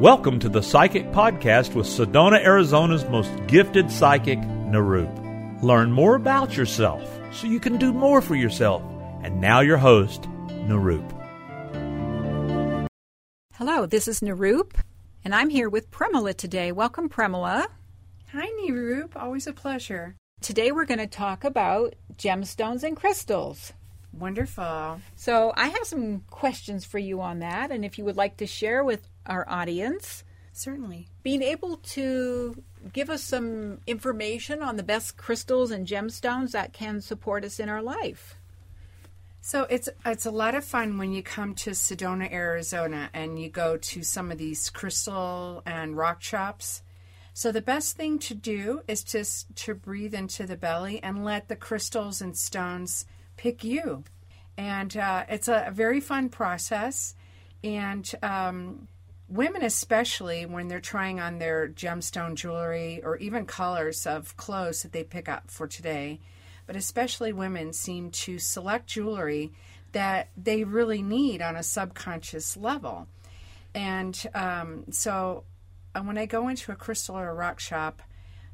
Welcome to the Psychic Podcast with Sedona, Arizona's most gifted psychic, Nirup. Learn more about yourself so you can do more for yourself. And now, your host, Nirup. Hello, this is Nirup, and I'm here with Premila today. Welcome, Premila. Hi, Nirup. Always a pleasure. Today we're going to talk about gemstones and crystals. Wonderful. So, I have some questions for you on that, and if you would like to share with our audience, Certainly. being able to give us some information on the best crystals and gemstones that can support us in our life. So it's it's a lot of fun when you come to Sedona, Arizona, and you go to some of these crystal and rock shops. So the best thing to do is just to breathe into the belly and let the crystals and stones pick you. And uh, it's a, very fun process. And um, women, especially when they're trying on their gemstone jewelry or even colors of clothes that they pick up for today, but especially women seem to select jewelry that they really need on a subconscious level. And um, so uh, when I go into a crystal or a rock shop,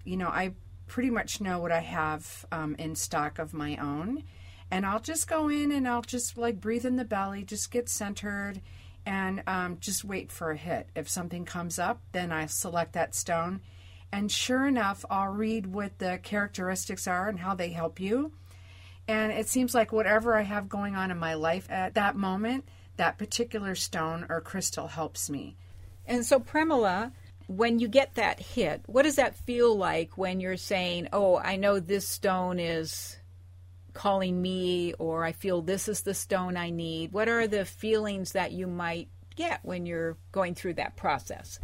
you know, I pretty much know what I have um, in stock of my own. And I'll just go in and I'll just like breathe in the belly, just get centered and um, just wait for a hit. If something comes up, then I select that stone. And sure enough, I'll read what the characteristics are and how they help you. And it seems like whatever I have going on in my life at that moment, that particular stone or crystal helps me. And so, Premila, when you get that hit, what does that feel like when you're saying, Oh, I know this stone is calling me, or I feel this is the stone I need? What are the feelings that you might get when you're going through that process?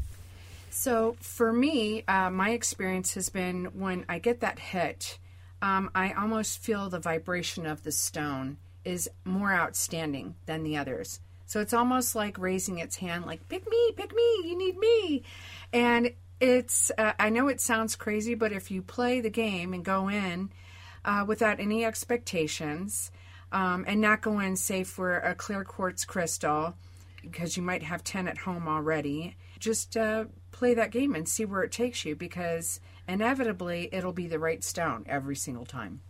So, for me, uh, my experience has been when I get that hit, um, I almost feel the vibration of the stone is more outstanding than the others. So, it's almost like raising its hand, like, pick me, pick me, you need me. And it's, uh, I know it sounds crazy, but if you play the game and go in uh, without any expectations um, and not go in, say, for a clear quartz crystal, because you might have 10 at home already, just uh, play that game and see where it takes you because inevitably it'll be the right stone every single time.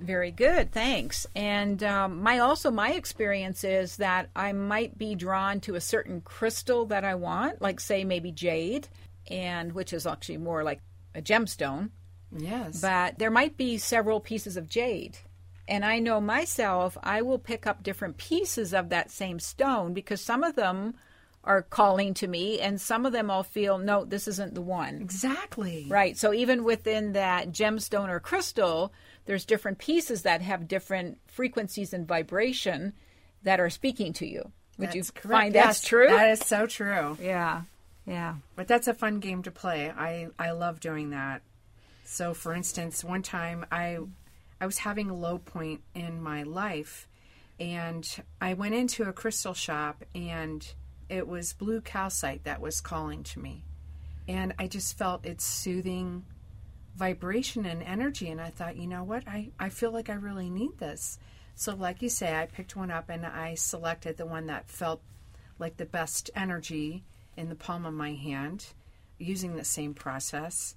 Very good, thanks. And um, my also my experience is that I might be drawn to a certain crystal that I want, like say maybe jade, and which is actually more like a gemstone. Yes. But there might be several pieces of jade. And I know myself, I will pick up different pieces of that same stone because some of them are calling to me and some of them I'll feel, no, this isn't the one. exactly. Right. So even within that gemstone or crystal, there's different pieces that have different frequencies and vibration that are speaking to you. Would That's you correct. find Yes, that's true? That is so true. yeah. Yeah. But that's a fun game to play. I, I love doing that. So, for instance, one time I I was having a low point in my life, and I went into a crystal shop, and it was blue calcite that was calling to me, and I just felt its soothing vibration and energy, and I thought, you know what, I I feel like I really need this. So, like you say, I picked one up and I selected the one that felt like the best energy in the palm of my hand using the same process.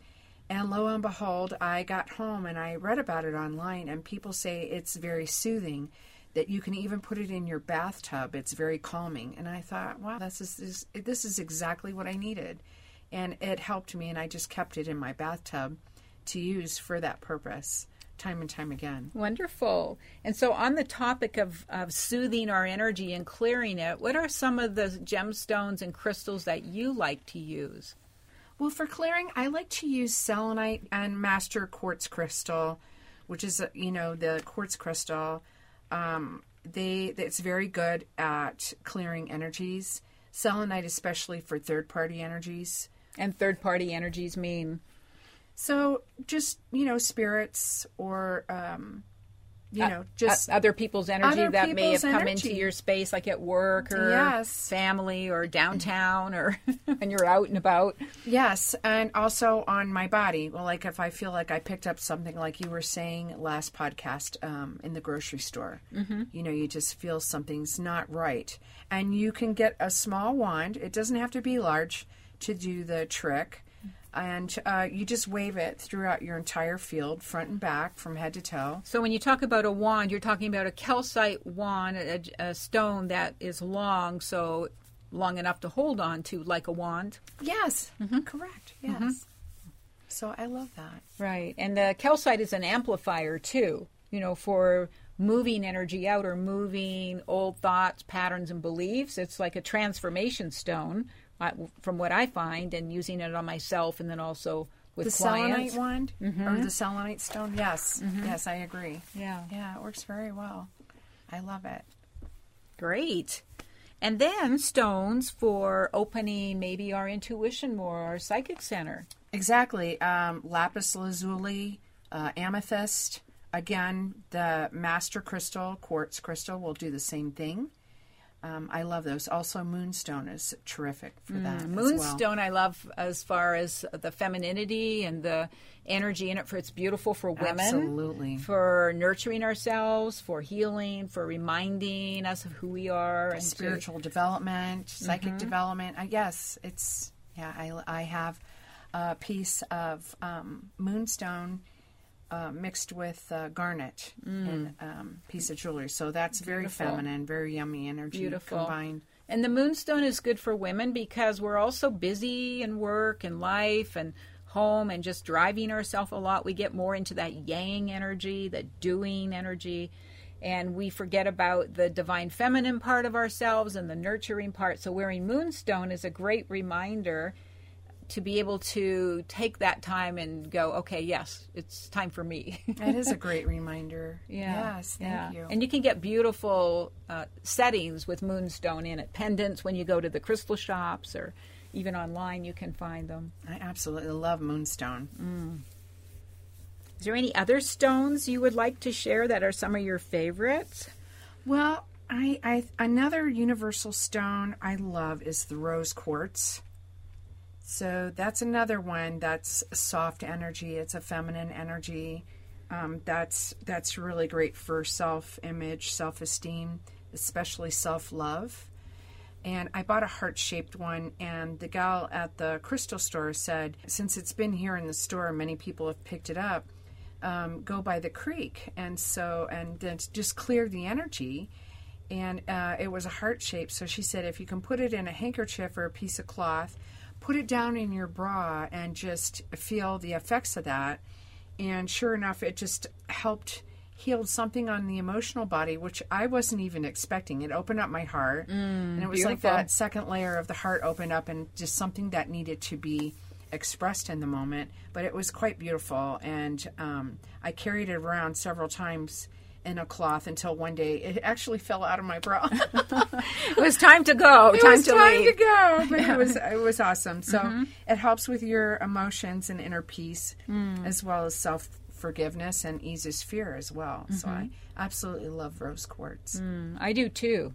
And lo and behold, I got home and I read about it online, and people say it's very soothing, that you can even put it in your bathtub. It's very calming. And I thought, wow, this is, this, is exactly what I needed. And it helped me, and I just kept it in my bathtub to use for that purpose time and time again. Wonderful. And so, on the topic of, of soothing our energy and clearing it, what are some of the gemstones and crystals that you like to use? Well, for clearing, I like to use selenite and master quartz crystal, which is uh, you know the quartz crystal. Um, they it's very good at clearing energies. Selenite, especially for third party energies. And third party energies mean So just you know spirits or um, you know, just uh, other people's energy other that may have people's come into your space, like at work or Yes. family or downtown or when you're out and about. Yes, and also on my body. Well, like if I feel like I picked up something, like you were saying last podcast um, in the grocery store, mm-hmm. you know, you just feel something's not right. And you can get a small wand, it doesn't have to be large to do the trick. And uh, you just wave it throughout your entire field, front and back, from head to toe. So when you talk about a wand, you're talking about a calcite wand, a, a stone that is long, so long enough to hold on to, like a wand. Yes, correct. Yes. So I love that. Right. And the calcite is an amplifier too, you know, for moving energy out or moving old thoughts, patterns, and beliefs. It's like a transformation stone, from what I find, and using it on myself and then also with The clients. selenite wand or the selenite stone. Yes, yes, I agree. Yeah. Yeah, it works very well. I love it. Great. And then stones for opening maybe our intuition more, our psychic center. Exactly. Um, lapis lazuli, uh, amethyst. Again, the master crystal, quartz crystal, will do the same thing. Um, I love those. Also, moonstone is terrific for that. as well. Moonstone, I love as far as the femininity and the energy in it. For it's beautiful for women, Absolutely. for nurturing ourselves, for healing, for reminding us of who we are, and to- spiritual development, psychic Mm-hmm. development. I guess it's yeah. I I have a piece of um, moonstone uh, mixed with uh, garnet and um, piece of jewelry. So that's very Mm. Beautiful. feminine, very yummy energy Beautiful. combined. And the moonstone is good for women because we're also busy in work and life and home and just driving ourselves a lot. We get more into that yang energy, the doing energy, and we forget about the divine feminine part of ourselves and the nurturing part. So wearing moonstone is a great reminder to be able to take that time and go, okay, yes, it's time for me. That is a great reminder. Yeah. Yes, thank yeah. you. And you can get beautiful uh, settings with moonstone in it. Pendants when you go to the crystal shops or even online you can find them. I absolutely love moonstone. Is there any other stones you would like to share that are some of your favorites? Well, I, I another universal stone I love is the rose quartz. So that's another one that's soft energy. It's a feminine energy. Um, that's that's really great for self image, self esteem, especially self love. And I bought a heart shaped one, and the gal at the crystal store said, since it's been here in the store, many people have picked it up. Um, go by the creek, and so and then just clear the energy. And uh, it was a heart shape. So she said, if you can put it in a handkerchief or a piece of cloth, put it down in your bra and just feel the effects of that. And sure enough, it just helped healed something on the emotional body, which I wasn't even expecting. It opened up my heart, and it was like that second layer of the heart opened up, and just something that needed to be expressed in the moment. But it was quite beautiful, and um, I carried it around several times in a cloth until one day it actually fell out of my bra. It was time to go. it time was to time leave. to go, but it was it was awesome. So mm-hmm. it helps with your emotions and inner peace, mm. as well as self forgiveness and eases fear as well. So I mm-hmm. absolutely love rose quartz. Mm, I do too.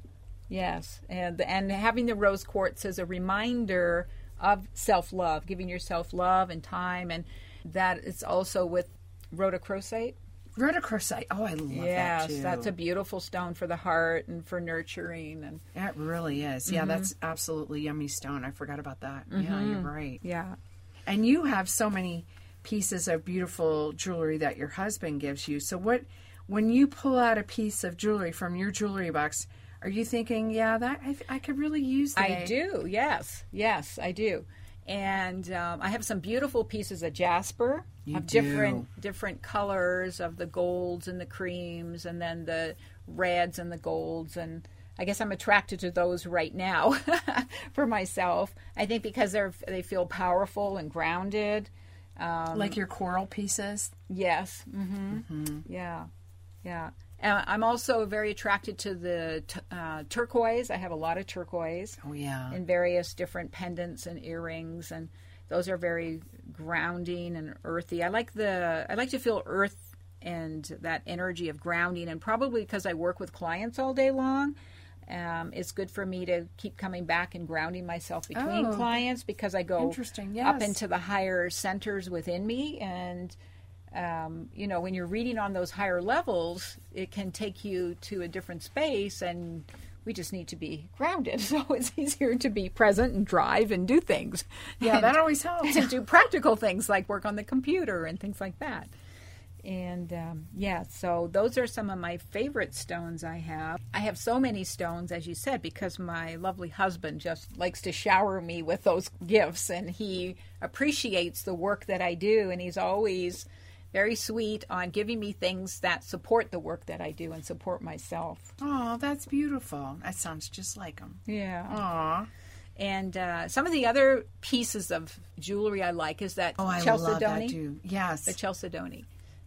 Yes, and and having the rose quartz as a reminder of self love, giving yourself love and time, and that it's also with rhodochrosite. Rhodochrosite. Oh, I love yes, that too. that's a beautiful stone for the heart and for nurturing and That really is. Yeah, mm-hmm. that's absolutely yummy stone. I forgot about that. Yeah, you're mm-hmm. right. yeah. And you have so many pieces of beautiful jewelry that your husband gives you. So what when you pull out a piece of jewelry from your jewelry box, are you thinking, yeah, that I, I could really use that? I do. Yes, yes, I do. And um, I have some beautiful pieces of jasper You of do. different different colors of the golds and the creams, and then the reds and the golds. And I guess I'm attracted to those right now for myself. I think because they're they feel powerful and grounded. Um, Like your coral pieces. Yes. Mm-hmm. Yeah. Yeah. Uh, I'm also very attracted to the t- uh, turquoise. I have a lot of turquoise Oh yeah. in various different pendants and earrings, and those are very grounding and earthy. I like the I like to feel earth and that energy of grounding. And probably because I work with clients all day long, um, it's good for me to keep coming back and grounding myself between Oh, clients because I go Interesting. Yes. up into the higher centers within me and um, you know when you're reading on those higher levels it can take you to a different space and we just need to be grounded so it's easier to be present and drive and do things yeah, And that always helps. to do practical things like work on the computer and things like that and um, yeah, so those are some of my favorite stones I have. I have so many stones, as you said, because my lovely husband just likes to shower me with those gifts, and he appreciates the work that I do, and he's always very sweet on giving me things that support the work that I do and support myself. Oh, that's beautiful. That sounds just like them. Yeah. Aw. And uh, some of the other pieces of jewelry I like is that Oh, I chalcedony. love that too. Yes. the chalcedony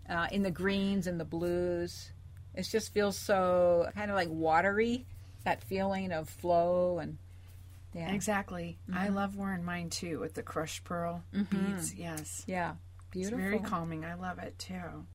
uh, in the greens and the blues. It just feels so kind of like watery, that feeling of flow and yeah, Exactly. I Mm-hmm. love wearing mine too with the crushed pearl beads. Yes. yeah, It's very calming. I love it too.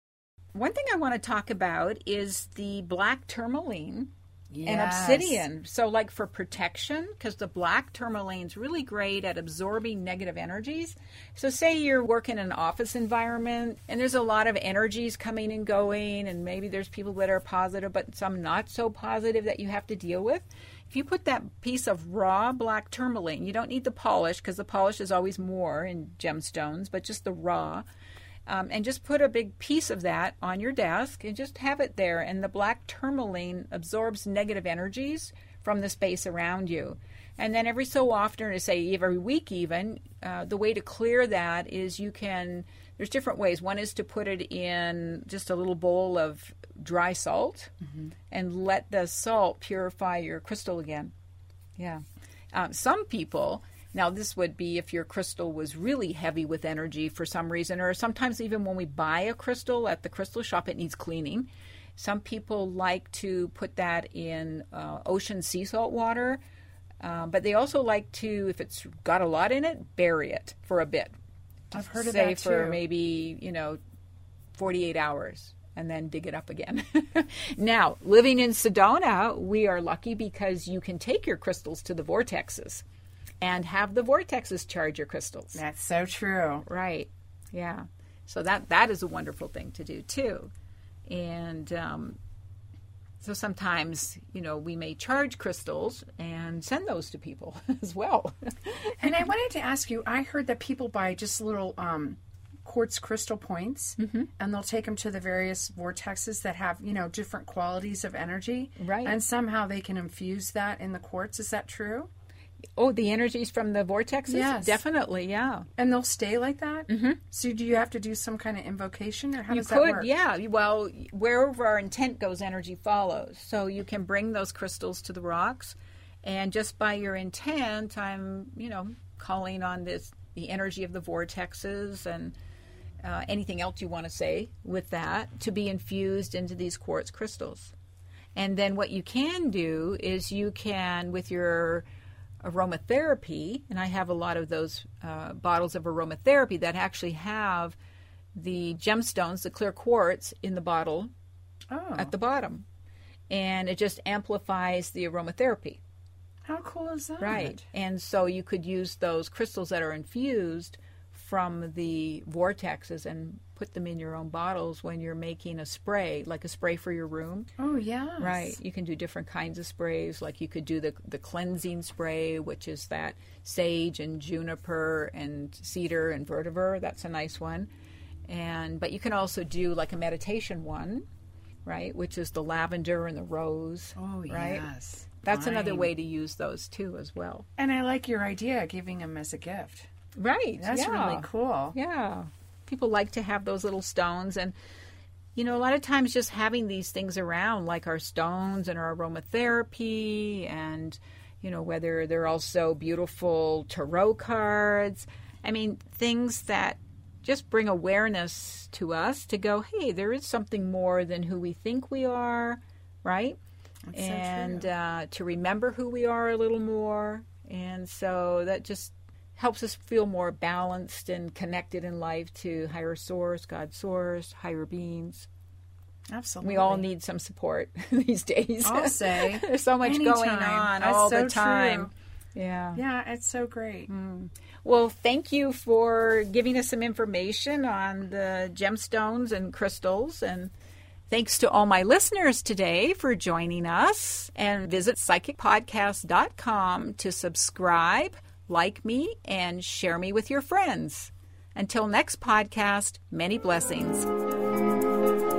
One thing I want to talk about is the black tourmaline and obsidian. So, like for protection, because the black tourmaline's really great at absorbing negative energies. So, say you're working in an office environment and there's a lot of energies coming and going, and maybe there's people that are positive, but some not so positive that you have to deal with. If you put that piece of raw black tourmaline, you don't need the polish because the polish is always more in gemstones, but just the raw um, and just put a big piece of that on your desk and just have it there. And the black tourmaline absorbs negative energies from the space around you. And then every so often, or say every week even, uh, the way to clear that is you can, there's different ways. One is to put it in just a little bowl of dry salt and let the salt purify your crystal again. Yeah. Um, some people, now this would be if your crystal was really heavy with energy for some reason, or sometimes even when we buy a crystal at the crystal shop, it needs cleaning. Some people like to put that in uh, ocean sea salt water, uh, but they also like to, if it's got a lot in it, bury it for a bit. I've heard of Say that for too. maybe, you know, 48 hours and then dig it up again. now, living in Sedona, we are lucky because you can take your crystals to the vortexes and have the vortexes charge your crystals. That's so true. Right. Yeah. So that that is a wonderful thing to do too. And um, so sometimes, you know, we may charge crystals and send those to people as well. And I wanted to ask you. I heard that people buy just little um, quartz crystal points, Mm-hmm. and they'll take them to the various vortexes that have you know different qualities of energy. Right. And somehow they can infuse that in the quartz. Is that true? Oh, the energies from the vortexes? Yes. Definitely, yeah. And they'll stay like that. Mm-hmm. So do you have to do some kind of invocation, or how You does that work? yeah. Well, wherever our intent goes, energy follows. So you can bring those crystals to the rocks, and just by your intent, I'm, you know, calling on this the energy of the vortexes and uh, anything else you want to say with that to be infused into these quartz crystals. And then what you can do is you can, with your aromatherapy, and I have a lot of those uh, bottles of aromatherapy that actually have the gemstones, the clear quartz, in the bottle Oh, at the bottom. And it just amplifies the aromatherapy. how cool is that? Right. And so you could use those crystals that are infused from the vortexes and put them in your own bottles when you're making a spray, like a spray for your room. Oh yeah. Right. You can do different kinds of sprays. Like you could do the the cleansing spray, which is that sage and juniper and cedar and vetiver. That's a nice one. And but you can also do like a meditation one, right? Which is the lavender and the rose. Oh right. yes. That's another way to use those too, as well. And I like your idea giving them as a gift. Right. That's yeah. really cool. Yeah. People like to have those little stones and you know, a lot of times just having these things around like our stones and our aromatherapy and you know, whether they're also beautiful tarot cards. I mean, things that just bring awareness to us to go, hey, there is something more than who we think we are, right? That's so and true. uh, to remember who we are a little more. And so that just helps us feel more balanced and connected in life to higher source, God source, higher beings. Absolutely. We all need some support these days. I'll say. There's so much going on That's all so the time. true. Yeah. Yeah, it's so great. Hmm. Well, thank you for giving us some information on the gemstones and crystals. And thanks to all my listeners today for joining us. And visit psychicpodcast.com to subscribe, like me, and share me with your friends. Until next podcast, many blessings.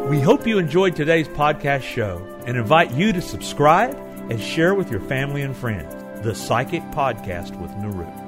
We hope you enjoyed today's podcast show and invite you to subscribe and share with your family and friends. The Psychic Podcast with Nirup.